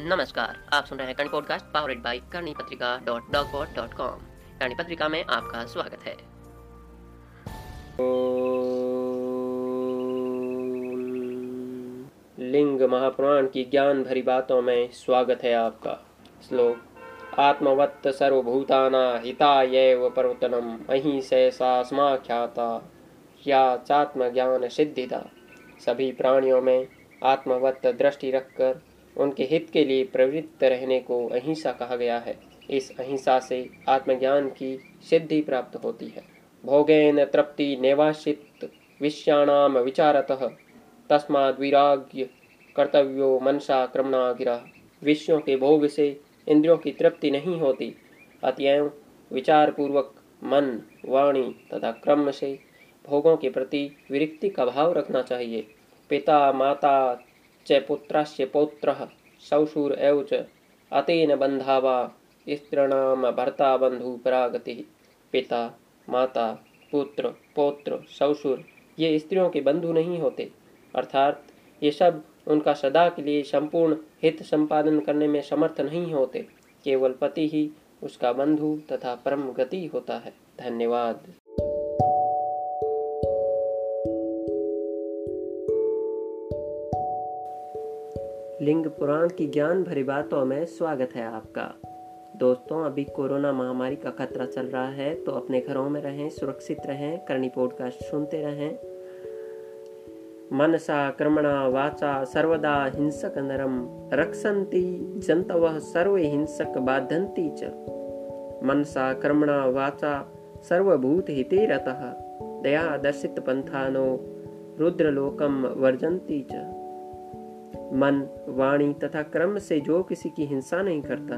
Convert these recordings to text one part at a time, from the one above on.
नमस्कार, आप सुन रहे हैं करनी पॉडकास्ट पावरेड बाई करनी पत्रिका डॉट डॉग डॉट कॉम करनी पत्रिका में आपका स्वागत है। लिंग महापुराण की ज्ञान भरी बातों में स्वागत है आपका। श्लोक, आत्मवत्त सर्वभूताना हितायैव प्रवर्तनम अहीं से ख्याता, या चात्म ज्ञान सिद्धिदा। सभी प्राणियों में आत्मवत्त दृष्टि रखकर उनके हित के लिए प्रवृत्त रहने को अहिंसा कहा गया है। इस अहिंसा से आत्मज्ञान की सिद्धि प्राप्त होती है। भोगेन तृप्ति नेवाशित विषयाणाम विचारतः। तस्माद विराग्य कर्तव्यो मनसा क्रमणा गिरा। विषयों के भोग से इंद्रियों की तृप्ति नहीं होती। अतएव विचार पूर्वक मन, वाणी तथा क्रम से भोगों के प्रति विरक्ति का भाव रखना चाहिए। पिता, माता च पुत्र पौत्र सौशूर एव च। अतेन बंधावा स्त्रीणाम भर्ता बंधु परागति। पिता, माता, पुत्र, पौत्र, सौशुर, ये स्त्रियों के बंधु नहीं होते। अर्थात, ये सब उनका सदा के लिए संपूर्ण हित संपादन करने में समर्थ नहीं होते। केवल पति ही उसका बंधु तथा परम गति होता है। धन्यवाद। लिंग पुराण की ज्ञान भरी बातों में स्वागत है आपका। दोस्तों, अभी कोरोना महामारी का खतरा चल रहा है तो अपने घरों में रहें, सुरक्षित रहें, करनी पॉडकास्ट सुनते रहें। मनसा, कर्मणा, वाचा, सर्वदा हिंसक नरम रक्षन्ति जंतवः सर्वे हिंसक बाधन्ति च। मनसा, कर्मणा, वाचा सर्वभूत हिते रतः दया दर्शित पंथानो रुद्रलोकम वर्जन्ति च। मन, वाणी तथा कर्म से जो किसी की हिंसा नहीं करता,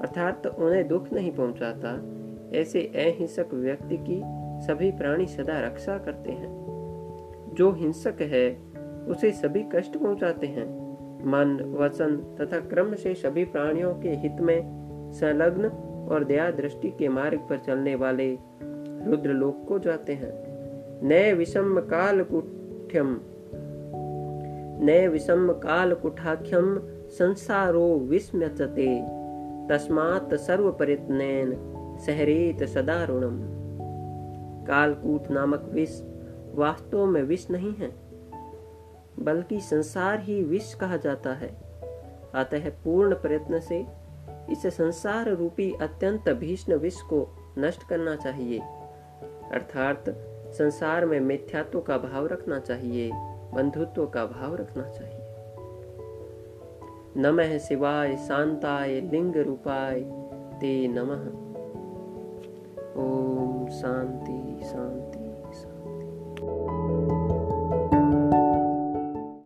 अर्थात तो उन्हें दुख नहीं पहुंचाता, ऐसे अहिंसक व्यक्ति की सभी प्राणी सदा रक्षा करते हैं। जो हिंसक है, उसे सभी कष्ट पहुंचाते हैं। मन, वचन तथा क्रम से सभी प्राणियों के हित में संलग्न और दया दृष्टि के मार्ग पर चलने वाले रुद्र लोक को जाते हैं। नए विषम काल कुठ्यम नए विषम काल कुठाख्यम संसारो विस्मचते तस्मात् सर्व परितनैन सहरेत सदारुणम। कालकूट नामक विष वास्तव में विष नहीं है, बल्कि संसार ही विष कहा जाता है। अतः पूर्ण प्रयत्न से इस संसार रूपी अत्यंत भीष्ण विष को नष्ट करना चाहिए। अर्थात संसार में मिथ्यात्व का भाव रखना चाहिए। बंधुत्व का भाव रखना चाहिए। नमः शिवाय, शांताय, लिंग रूपाय, ते नमः। ओम शांति शांति।